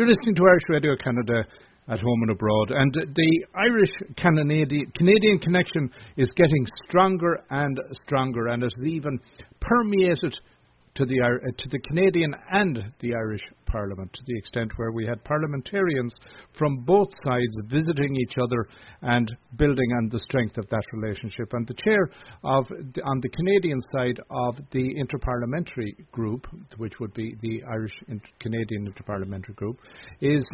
You're listening to Irish Radio Canada at home and abroad, and the Irish Canadian connection is getting stronger and stronger, and has even permeated to the uh, to the Canadian and the Irish Parliament to the extent where we had parliamentarians from both sides visiting each other and building on the strength of that relationship. And the chair of the, on the Canadian side of the Interparliamentary Group, which would be the Irish Canadian Interparliamentary Group, is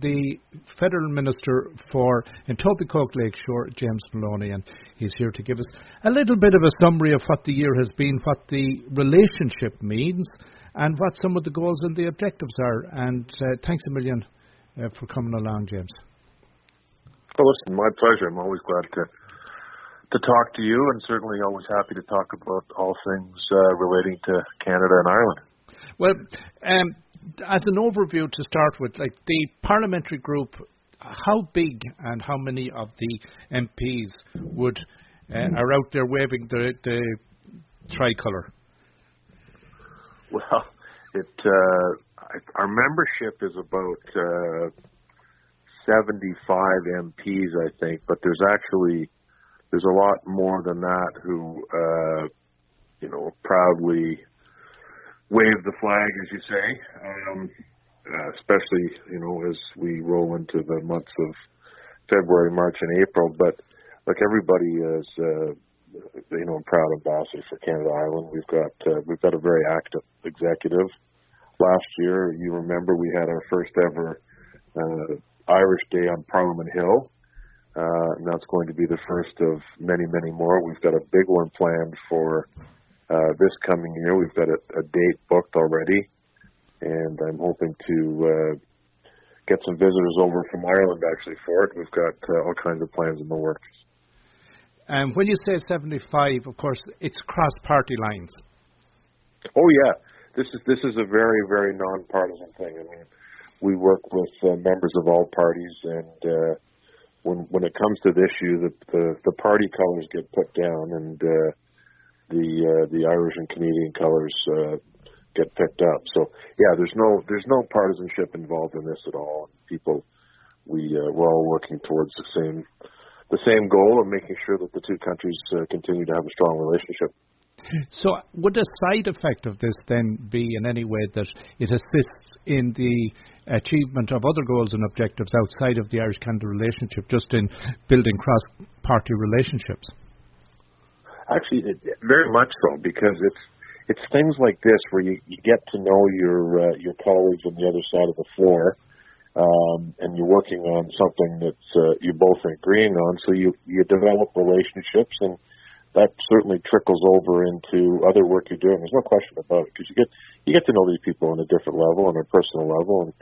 the Federal Minister for Etobicoke Lakeshore, James Maloney, and he's here to give us a little bit of a summary of what the year has been, what the relationship means, and what some of the goals and the objectives are. And uh, thanks a million uh, for coming along, James. Well, listen, my pleasure. I'm always glad to to talk to you, and certainly always happy to talk about all things uh, relating to Canada and Ireland. Well, um, as an overview to start with, like the parliamentary group, how big and how many of the MPs would uh, are out there waving the the tricolour? Well, it uh, our membership is about uh, 75 MPs, I think, but there's actually there's a lot more than that who uh, you know proudly wave the flag, as you say. Um, uh, especially you know as we roll into the months of February, March, and April. But like everybody is uh, you know, I'm proud ambassador for Canada Ireland. We've got uh, we've got a very active executive. Last year, you remember we had our first ever uh, Irish Day on Parliament Hill, uh, and that's going to be the first of many, many more. We've got a big one planned for uh, this coming year. We've got a, a date booked already, and I'm hoping to uh, get some visitors over from Ireland actually for it. We've got uh, all kinds of plans in the works. And when you say 75, of course, it's cross party lines. Oh yeah, this is this is a very very nonpartisan thing. I mean, we work with uh, members of all parties, and uh, when when it comes to the issue, the the, the party colors get put down, and uh, the uh, the Irish and Canadian colors uh, get picked up. So yeah, there's no there's no partisanship involved in this at all. People, we uh, we're all working towards the same the same goal of making sure that the two countries uh, continue to have a strong relationship. So, would a side effect of this then be in any way that it assists in the achievement of other goals and objectives outside of the Irish Canada relationship, just in building cross party relationships? Actually, very much so, because it's it's things like this where you, you get to know your uh, your colleagues on the other side of the floor, um, and you're working on something that uh, you both are agreeing on. So you you develop relationships, and that certainly trickles over into other work you're doing. There's no question about it because you get you get to know these people on a different level, on a personal level, and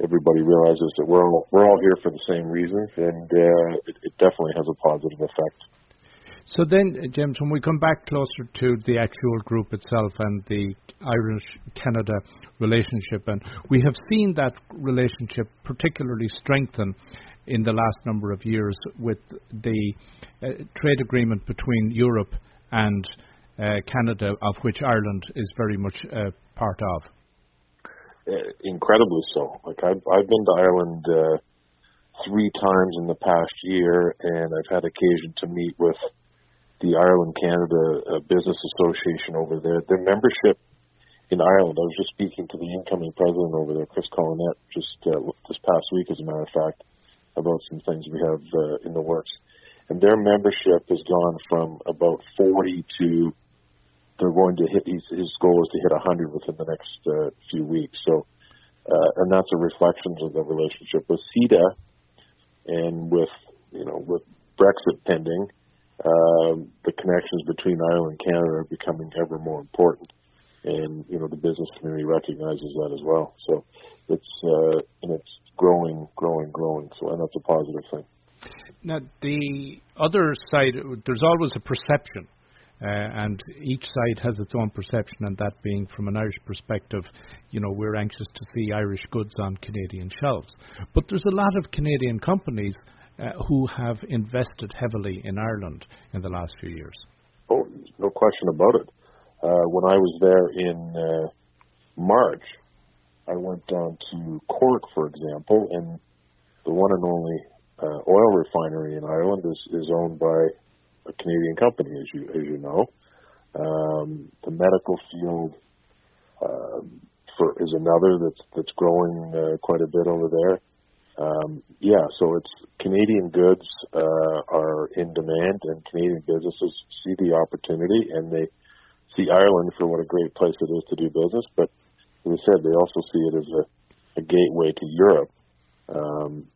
everybody realizes that we're all, we're all here for the same reasons, and uh, it, it definitely has a positive effect. So then, uh, James, when we come back closer to the actual group itself and the Irish Canada relationship, and we have seen that relationship particularly strengthen in the last number of years with the uh, trade agreement between Europe and uh, Canada, of which Ireland is very much uh, part of. Uh, incredibly so. Like I've I've been to Ireland uh, three times in the past year, and I've had occasion to meet with the Ireland Canada uh, Business Association over there. Their membership in Ireland, I was just speaking to the incoming president over there, Chris Collinette, just uh, this past week, as a matter of fact, about some things we have uh, in the works. And their membership has gone from about 40 to they're going to hit. His, his goal is to hit 100 within the next uh, few weeks. So, uh, and that's a reflection of the relationship with CETA and with you know with Brexit pending um, the connections between Ireland and Canada are becoming ever more important, and you know the business community recognizes that as well. So it's uh, and it's growing, growing, growing. So and that's a positive thing. Now the other side, there's always a perception. Uh, and each side has its own perception, and that being from an Irish perspective, you know, we're anxious to see Irish goods on Canadian shelves. But there's a lot of Canadian companies who have invested heavily in Ireland in the last few years. Oh, no question about it. Uh, when I was there in uh, March, I went down to Cork, for example, and the one and only uh, oil refinery in Ireland is, is owned by a Canadian company, as you as you know. Um, the medical field uh, for is another that's that's growing uh, quite a bit over there. Um, yeah, so it's Canadian goods uh, are in demand, and Canadian businesses see the opportunity, and they see Ireland for what a great place it is to do business. But as I said, they also see it as a, a gateway to Europe. Um,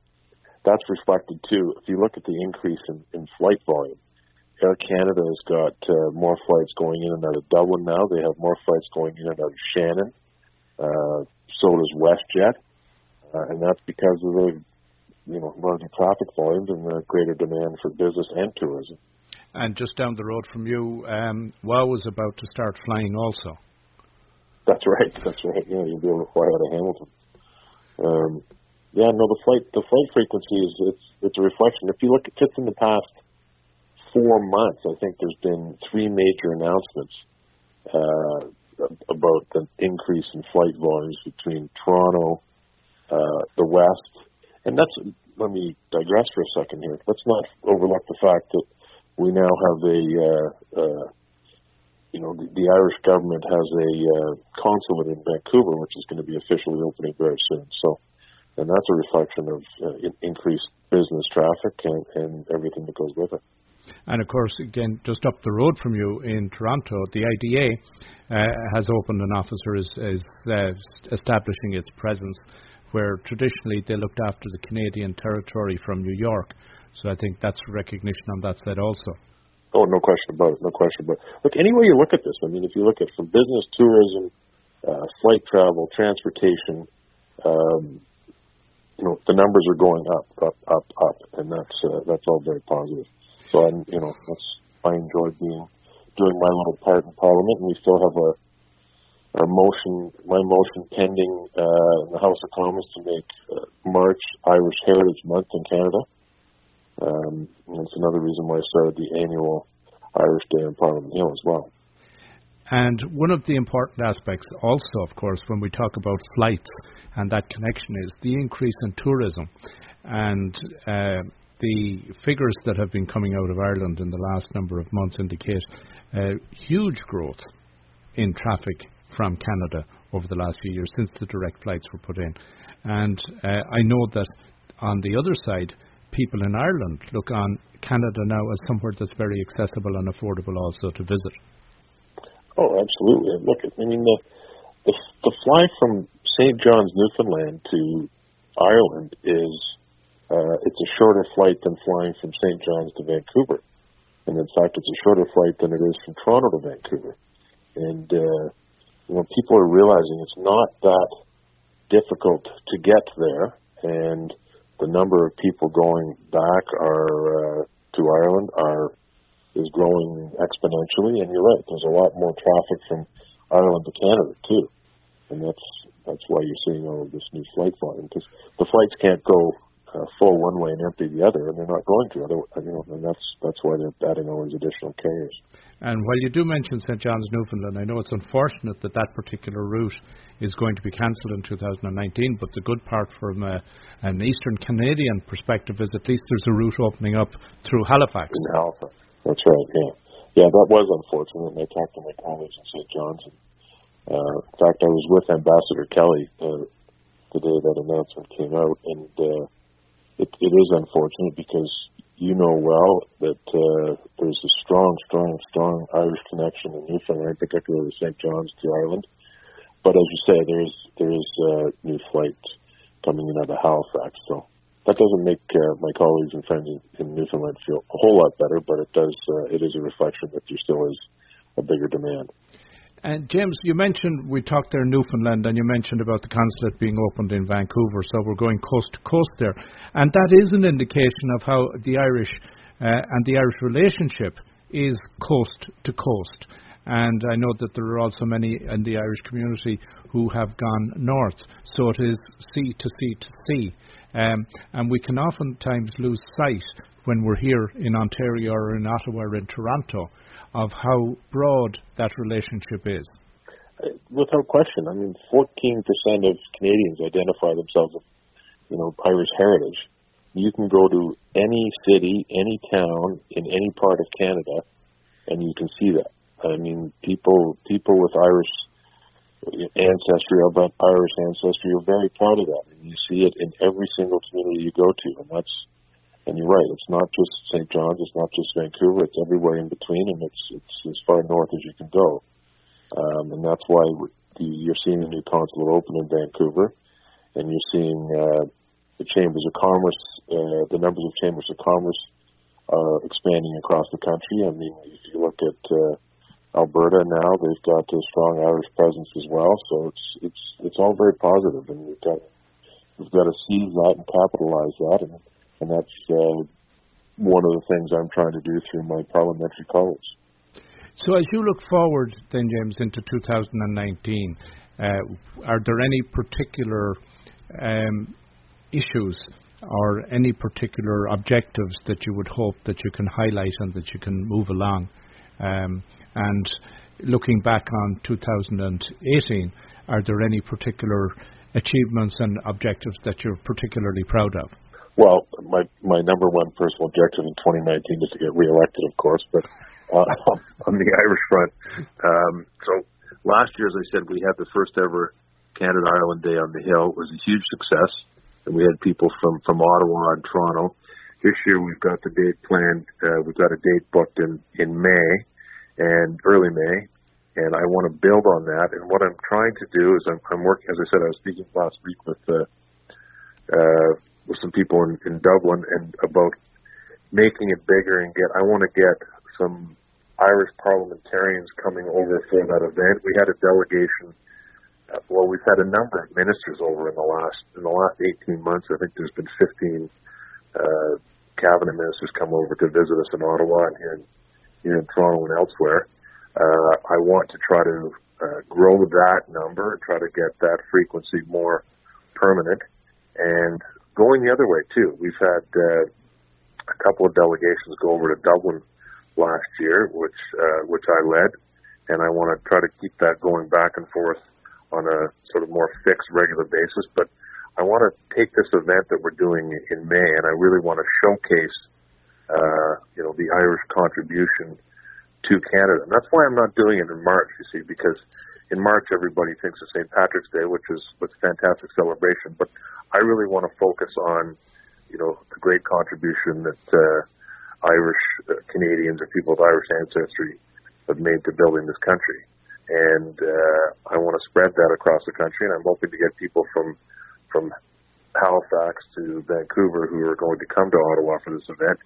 that's reflected too. If you look at the increase in, in flight volume, Air Canada has got uh, more flights going in and out of Dublin now. They have more flights going in and out of Shannon. Uh, so does WestJet, uh, and that's because of the you know larger traffic volumes and the greater demand for business and tourism. And just down the road from you, um, WOW is about to start flying also. That's right. That's right. Yeah, you'll be able to fly out of Hamilton. Um, yeah, no, the flight the flight frequency is it's it's a reflection. If you look at just in the past four months, I think there's been three major announcements uh, about the increase in flight volumes between Toronto, uh, the West, and that's. Let me digress for a second here. Let's not overlook the fact that we now have a, uh, uh, you know, the, the Irish government has a uh, consulate in Vancouver, which is going to be officially opening very soon. So, and that's a reflection of uh, increased business traffic and, and everything that goes with it. And of course, again, just up the road from you in Toronto, the IDA uh, has opened an office or is, is uh, establishing its presence where traditionally they looked after the Canadian territory from New York. So I think that's recognition on that side also. Oh, no question about it. No question about it. Look, any way you look at this, I mean, if you look at from business, tourism, uh, flight travel, transportation, um, you know, the numbers are going up, up, up, up, and that's uh, that's all very positive. So I'm, you know, that's I enjoy being doing my little part in Parliament, and we still have a our motion, my motion pending uh, in the House of Commons to make uh, March Irish Heritage Month in Canada. Um, it's another reason why I started the annual Irish Day in Parliament Hill as well. And one of the important aspects, also, of course, when we talk about flights and that connection, is the increase in tourism. And uh, the figures that have been coming out of Ireland in the last number of months indicate uh, huge growth in traffic from Canada over the last few years since the direct flights were put in. And uh, I know that on the other side, people in Ireland look on Canada now as somewhere that's very accessible and affordable also to visit. Oh, absolutely. Look, I mean, the, the, the fly from St. John's, Newfoundland to Ireland is uh, it's a shorter flight than flying from St. John's to Vancouver, and in fact, it's a shorter flight than it is from Toronto to Vancouver. And uh, you know, people are realizing it's not that difficult to get there, and the number of people going back are uh, to Ireland are is growing exponentially. And you're right, there's a lot more traffic from Ireland to Canada too, and that's that's why you're seeing all of this new flight volume because the flights can't go uh, full one way and empty the other, and they're not going to. Other, you know, and that's that's why they're adding all these additional carriers. And while you do mention St John's, Newfoundland, I know it's unfortunate that that particular route is going to be cancelled in 2019. But the good part from a, an Eastern Canadian perspective is at least there's a route opening up through Halifax. In Halifax, that's right. Yeah, yeah, that was unfortunate. And I talked to my colleagues in St John's. And, uh, in fact, I was with Ambassador Kelly uh, the day that announcement came out, and uh, it, it is unfortunate because you know well that uh, there's a strong, strong, Irish connection in Newfoundland, particularly St. John's to Ireland. But as you say, there is there is uh, new flight coming in out of Halifax, so that doesn't make uh, my colleagues and friends in, in Newfoundland feel a whole lot better, but it does uh, it is a reflection that there still is a bigger demand. And James, you mentioned we talked there in Newfoundland, and you mentioned about the consulate being opened in Vancouver, so we're going coast to coast there, and that is an indication of how the Irish uh, and the Irish relationship is coast to coast. And I know that there are also many in the Irish community who have gone north, so it is sea to sea to sea. Um, and we can oftentimes lose sight when we're here in Ontario or in Ottawa or in Toronto of how broad that relationship is. without question. I mean, 14% of Canadians identify themselves with, you know, Irish heritage. You can go to any city, any town in any part of Canada, and you can see that. I mean, people people with Irish ancestry, about Irish ancestry, are very proud of that, and you see it in every single community you go to, and that's. And you're right. It's not just St. John's. It's not just Vancouver. It's everywhere in between, and it's it's as far north as you can go. Um, and that's why you're seeing the new consulate open in Vancouver, and you're seeing uh, the chambers of commerce, uh, the numbers of chambers of commerce are expanding across the country. I mean, if you look at uh, Alberta now, they've got a strong Irish presence as well. So it's it's it's all very positive, and we've got we've got to seize that and capitalize that, and and that's uh, one of the things I'm trying to do through my parliamentary college. So as you look forward, then James, into 2019, uh, are there any particular um, issues or any particular objectives that you would hope that you can highlight and that you can move along? Um, and looking back on 2018, are there any particular achievements and objectives that you're particularly proud of? Well, my my number one personal objective in 2019 is to get reelected, of course. But uh, on the Irish front, um, so last year, as I said, we had the first ever Canada Ireland Day on the Hill. It was a huge success, and we had people from from Ottawa and Toronto. This year, we've got the date planned. Uh, we've got a date booked in in May and early May, and I want to build on that. And what I'm trying to do is I'm, I'm working. As I said, I was speaking last week with. Uh, uh, with some people in, in Dublin and about making it bigger and get. I want to get some Irish parliamentarians coming over for that event. We had a delegation. Uh, well, we've had a number of ministers over in the last in the last 18 months. I think there's been 15 uh, cabinet ministers come over to visit us in Ottawa and here in, here in Toronto and elsewhere. Uh, I want to try to uh, grow that number and try to get that frequency more permanent. And going the other way too. We've had uh, a couple of delegations go over to Dublin last year, which uh, which I led, and I want to try to keep that going back and forth on a sort of more fixed, regular basis. But I want to take this event that we're doing in May, and I really want to showcase, uh, you know, the Irish contribution to Canada. And that's why I'm not doing it in March, you see, because in March everybody thinks of St. Patrick's Day, which is a fantastic celebration. But I really want to focus on, you know, the great contribution that uh, Irish uh, Canadians or people with Irish ancestry have made to building this country. And uh, I want to spread that across the country, and I'm hoping to get people from from Halifax to Vancouver who are going to come to Ottawa for this event.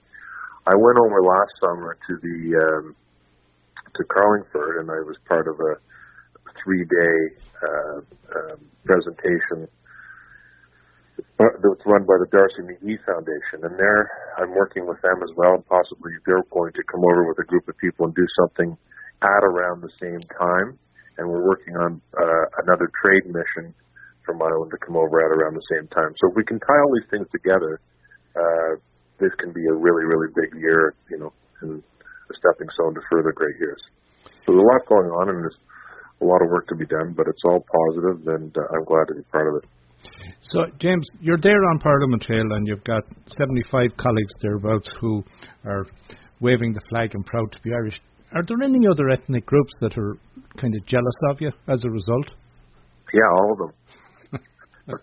I went over last summer to the um, to Carlingford, and I was part of a three-day uh, um, presentation that's run that was run by the D'Arcy McGee Foundation, and there I'm working with them as well. Possibly they're going to come over with a group of people and do something at around the same time. And we're working on uh, another trade mission from Ireland to come over at around the same time. So if we can tie all these things together, uh, this can be a really, really big year, you know, and a stepping stone to further great years. So there's a lot going on, and there's a lot of work to be done, but it's all positive, and uh, I'm glad to be part of it. So, James, you're there on Parliament Hill, and you've got 75 colleagues thereabouts who are waving the flag and proud to be Irish. Are there any other ethnic groups that are kind of jealous of you as a result? Yeah, all of them.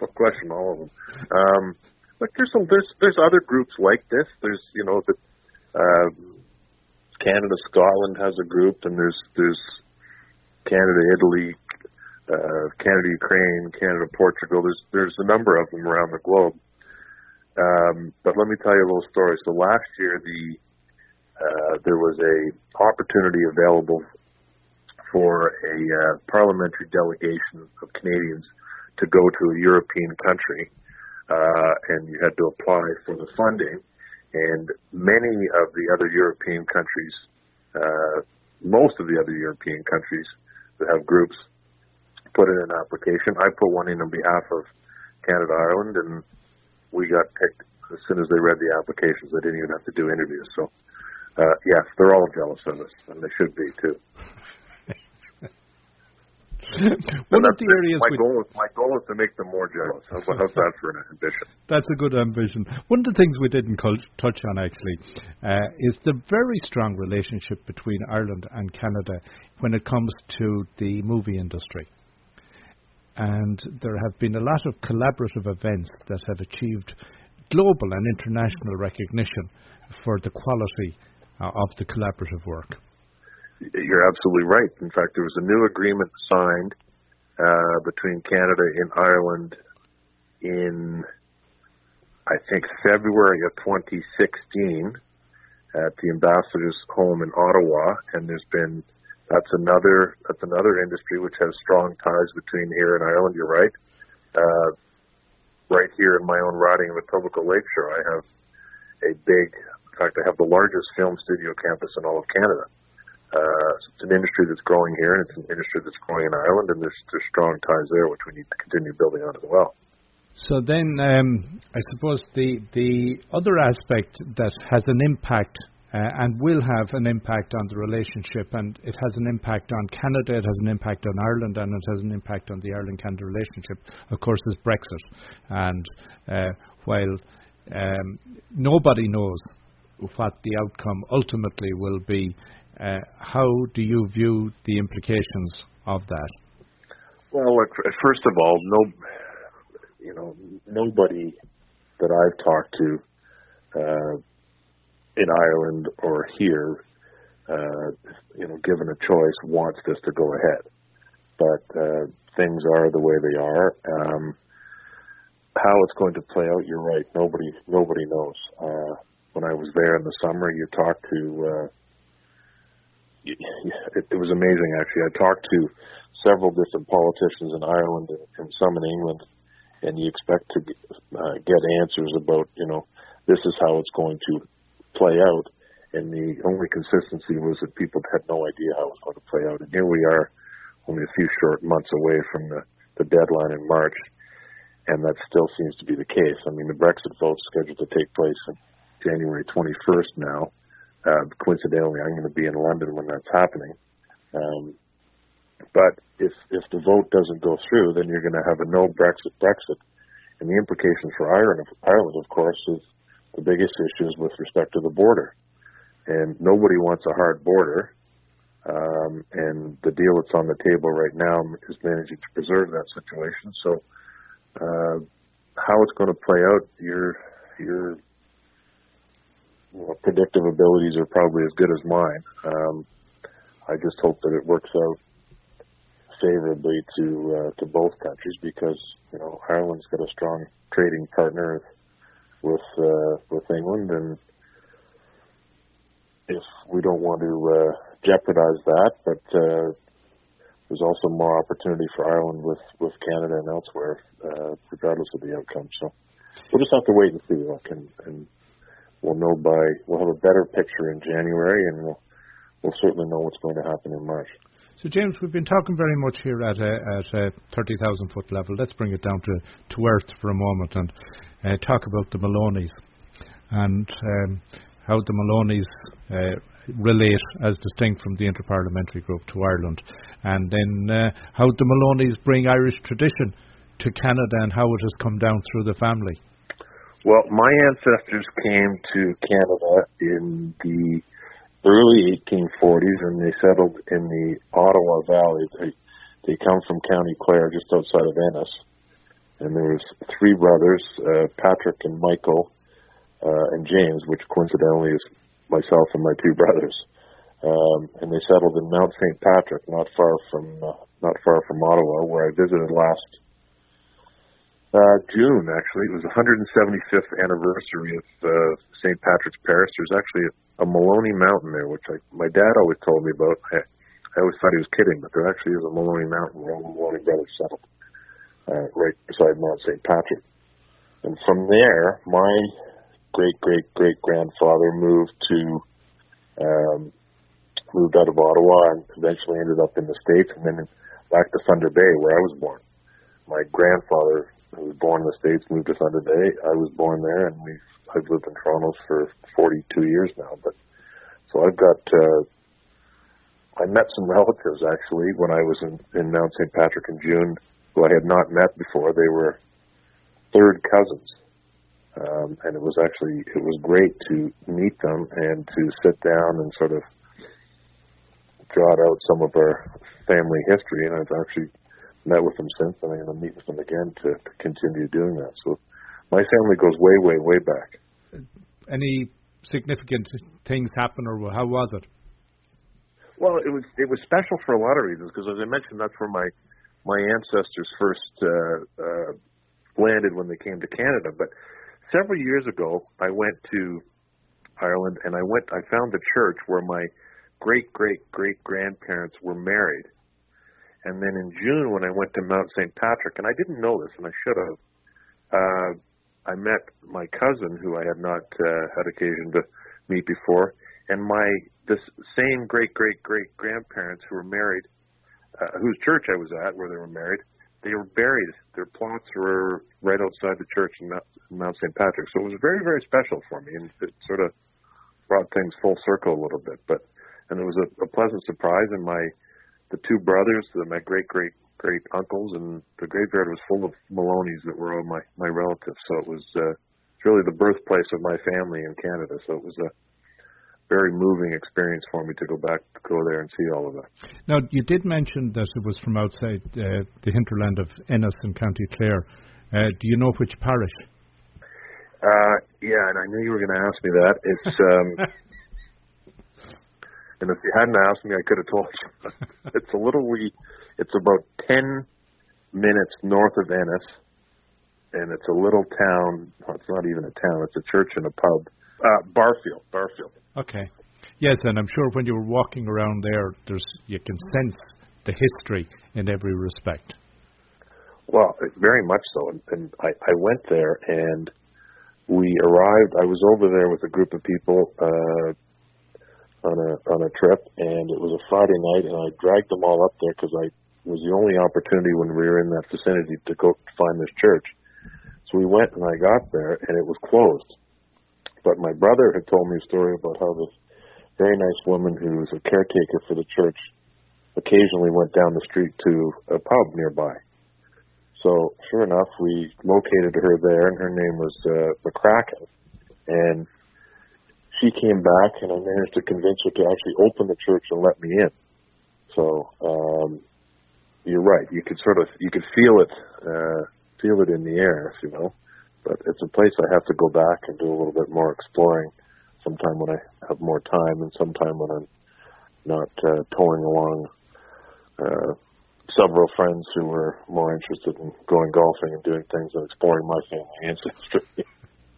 no question, all of them. Um, but there's some, there's there's other groups like this. There's you know the uh, Canada Scotland has a group, and there's there's Canada Italy uh, Canada, Ukraine, Canada, Portugal. There's there's a number of them around the globe. Um, but let me tell you a little story. So last year, the uh, there was a opportunity available for a uh, parliamentary delegation of Canadians to go to a European country, uh, and you had to apply for the funding. And many of the other European countries, uh, most of the other European countries that have groups, put in an application. I put one in on behalf of Canada Ireland, and we got picked as soon as they read the applications. They didn't even have to do interviews. So, uh, yes, they're all jealous of us, and they should be too. One of the areas my goal is my goal is to make them more jealous. How's, how's that for an ambition? That's a good ambition. One of the things we didn't touch on actually uh, is the very strong relationship between Ireland and Canada when it comes to the movie industry. And there have been a lot of collaborative events that have achieved global and international recognition for the quality of the collaborative work. You're absolutely right. In fact, there was a new agreement signed uh, between Canada and Ireland in, I think, February of 2016 at the ambassador's home in Ottawa, and there's been that's another that's another industry which has strong ties between here and Ireland. You're right. Uh, right here in my own riding of Etobicoke Lakeshore, I have a big. In fact, I have the largest film studio campus in all of Canada. Uh, it's an industry that's growing here, and it's an industry that's growing in Ireland, and there's there's strong ties there, which we need to continue building on as well. So then, um, I suppose the the other aspect that has an impact uh, and will have an impact on the relationship, and it has an impact on Canada, it has an impact on Ireland, and it has an impact on the Ireland-Canada relationship. Of course, is Brexit, and uh, while um, nobody knows what the outcome ultimately will be uh, how do you view the implications of that? Well, first of all, no, you know, nobody that I've talked to uh, in Ireland or here, uh, you know, given a choice, wants this to go ahead. But uh, things are the way they are. Um, how it's going to play out, you're right. Nobody, nobody knows. Uh, when I was there in the summer, you talked to uh, it, it was amazing actually. I talked to several different politicians in Ireland and, and some in England, and you expect to uh, get answers about you know this is how it's going to play out, and the only consistency was that people had no idea how it was going to play out. And here we are, only a few short months away from the, the deadline in March, and that still seems to be the case. I mean, the Brexit vote is scheduled to take place on January 21st now. Uh, coincidentally, I'm going to be in London when that's happening. Um, but if if the vote doesn't go through, then you're going to have a no Brexit Brexit, and the implications for Ireland, Ireland, of course, is the biggest issues with respect to the border, and nobody wants a hard border. Um, and the deal that's on the table right now is managing to preserve that situation. So, uh, how it's going to play out, you're you're predictive abilities are probably as good as mine. Um, I just hope that it works out favorably to uh, to both countries because you know Ireland's got a strong trading partner with uh, with England, and if we don't want to uh, jeopardize that, but uh, there's also more opportunity for Ireland with with Canada and elsewhere, uh, regardless of the outcome. So we'll just have to wait and see. Look, and, and we'll know by we'll have a better picture in January, and we'll we'll certainly know what's going to happen in March. So, James, we've been talking very much here at a, at a 30,000 foot level. Let's bring it down to, to earth for a moment and uh, talk about the Maloney's and um, how the Maloney's uh, relate as distinct from the interparliamentary group to Ireland, and then uh, how the Maloney's bring Irish tradition to Canada and how it has come down through the family. Well, my ancestors came to Canada in the early 1840s, and they settled in the Ottawa Valley. They they come from County Clare, just outside of Ennis, and there was three brothers, uh, Patrick and Michael, uh, and James, which coincidentally is myself and my two brothers. Um, and they settled in Mount St. Patrick, not far from uh, not far from Ottawa, where I visited last uh, June, actually. It was the 175th anniversary of uh, St. Patrick's Parish. There's actually a, a Maloney Mountain there, which I, my dad always told me about. I, I always thought he was kidding, but there actually is a Maloney Mountain where all the Maloney brothers settled, uh, right beside Mount St. Patrick. And from there, my great great great grandfather moved to um, moved out of Ottawa and eventually ended up in the states, and then back to Thunder Bay, where I was born. My grandfather I was born in the States, moved to Thunder Bay. I was born there, and we've I've lived in Toronto for 42 years now. But so I've got uh, I met some relatives actually when I was in, in Mount St. Patrick in June, who I had not met before. They were third cousins, um, and it was actually it was great to meet them and to sit down and sort of jot out some of our family history. And I've actually met with them since, and I'm going to meet with them again to, to continue doing that. So my family goes way, way, way back. Any significant things happen, or how was it? Well, it was it was special for a lot of reasons because, as I mentioned, that's where my my ancestors first uh, uh, landed when they came to Canada. But several years ago, I went to Ireland and I went. I found the church where my great great great grandparents were married. And then in June, when I went to Mount St. Patrick, and I didn't know this, and I should have, uh, I met my cousin, who I had not uh, had occasion to meet before, and my this same great great great grandparents who were married, uh, whose church I was at, where they were married, they were buried. Their plots were right outside the church in Mount, St. Patrick. So it was very very special for me, and it sort of brought things full circle a little bit. But and it was a, a pleasant surprise. And my the two brothers, the, my great great great uncles, and the graveyard was full of Maloney's that were all my my relatives. So it was uh, really the birthplace of my family in Canada. So it was a very moving experience for me to go back, to go there and see all of that. Now, you did mention that it was from outside uh, the hinterland of Ennis in County Clare. Uh, do you know which parish? Uh, yeah, and I knew you were going to ask me that. It's um, and if you hadn't asked me, I could have told you. it's a little wee it's about 10 minutes north of Ennis, and it's a little town. Well, it's not even a town. It's a church and a pub. Uh, Barefield, Barefield. Okay. Yes, and I'm sure when you were walking around there, there's you can sense the history in every respect. Well, very much so. And, and I, I went there, and we arrived. I was over there with a group of people uh, on a on a trip, and it was a Friday night, and I dragged them all up there because I was the only opportunity when we were in that vicinity to go find this church. So we went, and I got there, and it was closed. But my brother had told me a story about how this very nice woman who was a caretaker for the church occasionally went down the street to a pub nearby. So sure enough, we located her there, and her name was uh, McCracken, and she came back, and I managed to convince her to actually open the church and let me in. So um, you're right. You could sort of you could feel it uh, feel it in the air, if you know. But it's a place I have to go back and do a little bit more exploring sometime when I have more time and sometime when I'm not uh, towing along uh, several friends who were more interested in going golfing and doing things and exploring my family ancestry.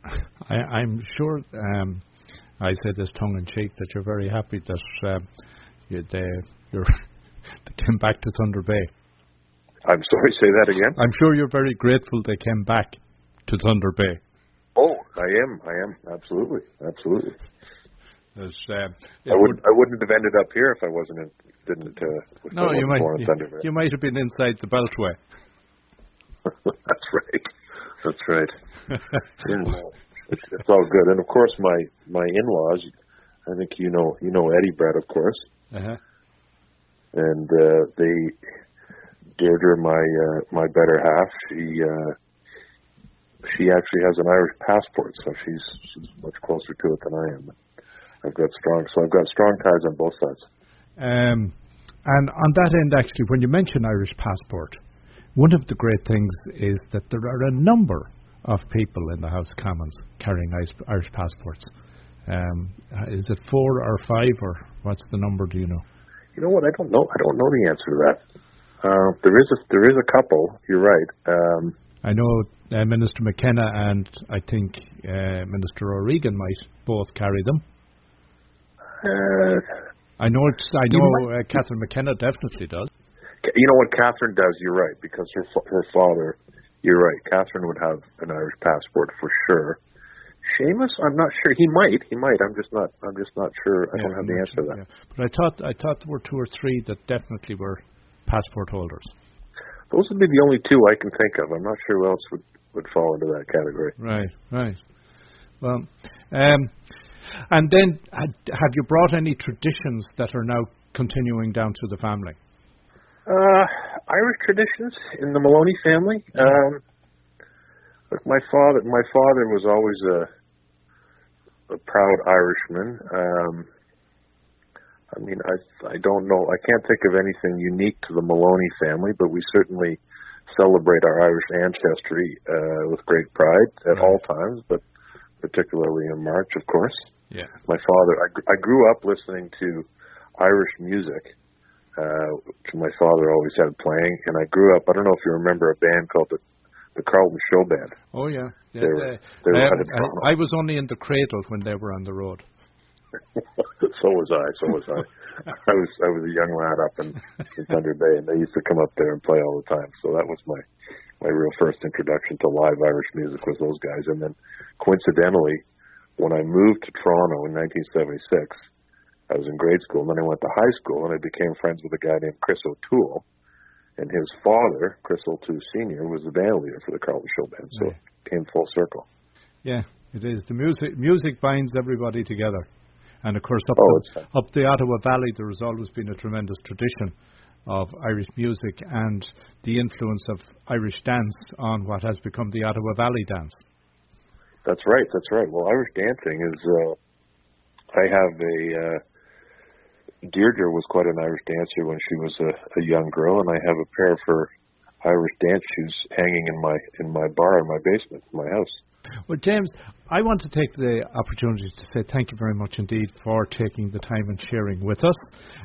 I, I'm sure um, I say this tongue in cheek that you're very happy that uh, you, they, you're they came back to Thunder Bay. I'm sorry, say that again. I'm sure you're very grateful they came back to Thunder Bay. Oh, I am. I am absolutely, absolutely. As, uh, I would I wouldn't have ended up here if I wasn't in, didn't. Uh, no, you might. You, you might have been inside the Beltway. That's right. That's right. yeah, it's, all good, and of course my my in-laws. I think you know you know Eddie Brett, of course. Uh-huh and uh, they Deirdre, my uh, my better half, she uh, she actually has an Irish passport, so she's she's much closer to it than I am. I've got strong, so I've got strong ties on both sides. Um, and on that end, actually, when you mention Irish passport, one of the great things is that there are a number of people in the House of Commons carrying Irish passports. Um, is it four or five, or what's the number? Do you know? You know what? I don't know. I don't know the answer to that. Uh, there is a there is a couple. You're right. Um, I know uh, Minister McKenna and I think uh, Minister O'Regan might both carry them. Uh, I know it's. I know uh, Catherine McKenna definitely does. You know what Catherine does? You're right because her her father. You're right. Catherine would have an Irish passport for sure. Seamus? I'm not sure. He might. He might. I'm just not. I'm just not sure. I yeah, don't have the answer to that. Yeah. But I thought I thought there were two or three that definitely were passport holders. Those would be the only two I can think of. I'm not sure who else would would fall into that category. Right. Right. Well, um, and then have you brought any traditions that are now continuing down through the family? Uh, Irish traditions in the Maloney family. Um, look, my father, my father was always a, a proud Irishman. Um, I mean, I I don't know. I can't think of anything unique to the Maloney family, but we certainly celebrate our Irish ancestry uh, with great pride at all times, but particularly in March, of course. Yeah. My father, I, I grew up listening to Irish music, uh, my father always had playing, and I grew up. I don't know if you remember a band called the the Carlton Show Band. Oh yeah, yeah. They were, they were um, out of Toronto. I, I was only in the cradle when they were on the road. so was I. So was I. I was I was a young lad up in, in Thunder Bay, and they used to come up there and play all the time. So that was my my real first introduction to live Irish music was those guys. And then coincidentally, when I moved to Toronto in 1976, I was in grade school, and then I went to high school, and I became friends with a guy named Chris O'Toole. And his father, Chris O'Toole Senior, was the band leader for the Carlton Show Band. So Right. it came full circle. Yeah, it is. The music music binds everybody together, and of course up Oh, the, up the Ottawa Valley, there has always been a tremendous tradition of Irish music and the influence of Irish dance on what has become the Ottawa Valley dance. That's right. That's right. Well, Irish dancing is. Uh, I have a. Uh, Deirdre was quite an Irish dancer when she was a, a young girl, and I have a pair of her Irish dance shoes hanging in my in my bar in my basement, in my house. Well, James, I want to take the opportunity to say thank you very much indeed for taking the time and sharing with us,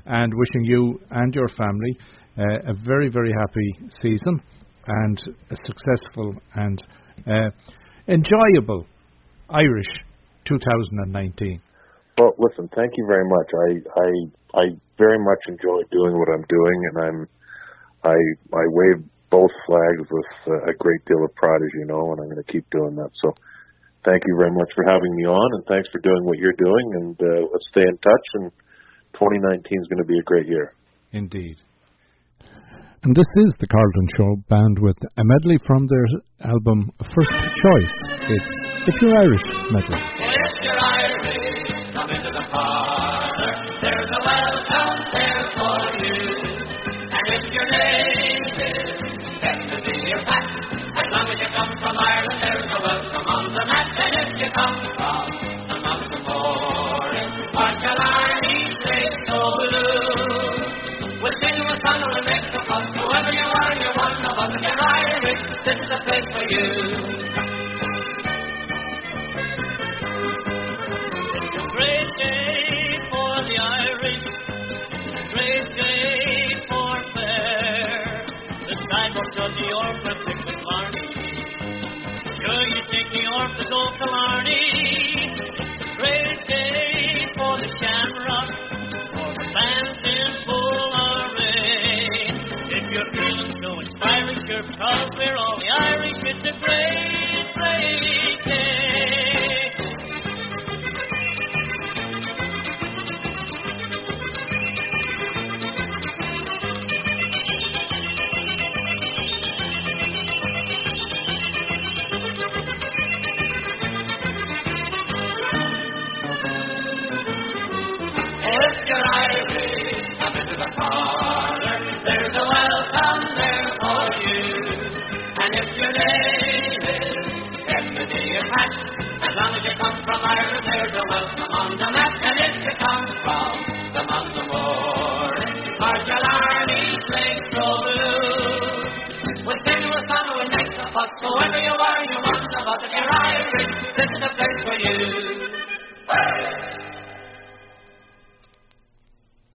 and wishing you and your family uh, a very, very happy season and a successful and uh, enjoyable Irish 2019. Well, listen, thank you very much. I I I very much enjoy doing what I'm doing, and I'm I I wave both flags with uh, a great deal of pride, as you know, and I'm going to keep doing that. So, thank you very much for having me on, and thanks for doing what you're doing. And uh, let's stay in touch. And 2019 is going to be a great year. Indeed. And this is the Carlton Show band with a medley from their album First Choice. It's If You're Irish medley. You're Irish, come into the parlor. There's a welcome there for you. And if your name is set to be your pack, as long as you come from Ireland, there's a welcome on the mat. And if you come from the mountain forest, or Killarney, straight so blue, we'll sing you a song and make the fuss. Whoever you are, you're one of us. If you're Irish, this is the place for you. Of the will pick the Clarny. Sure you take the York to go Killarney. Great day for the Shamrock, for the bands in full array. If you're feeling so inspiring, sure because we're all the Irish, it's a great, great long as you come from Ireland, there's a welcome on the map. And if you come from the mountain war, or Killarney, Slate, so blue, you a song and make the fuss. Whoever you are, you're one of us. If you're Irish, this is the place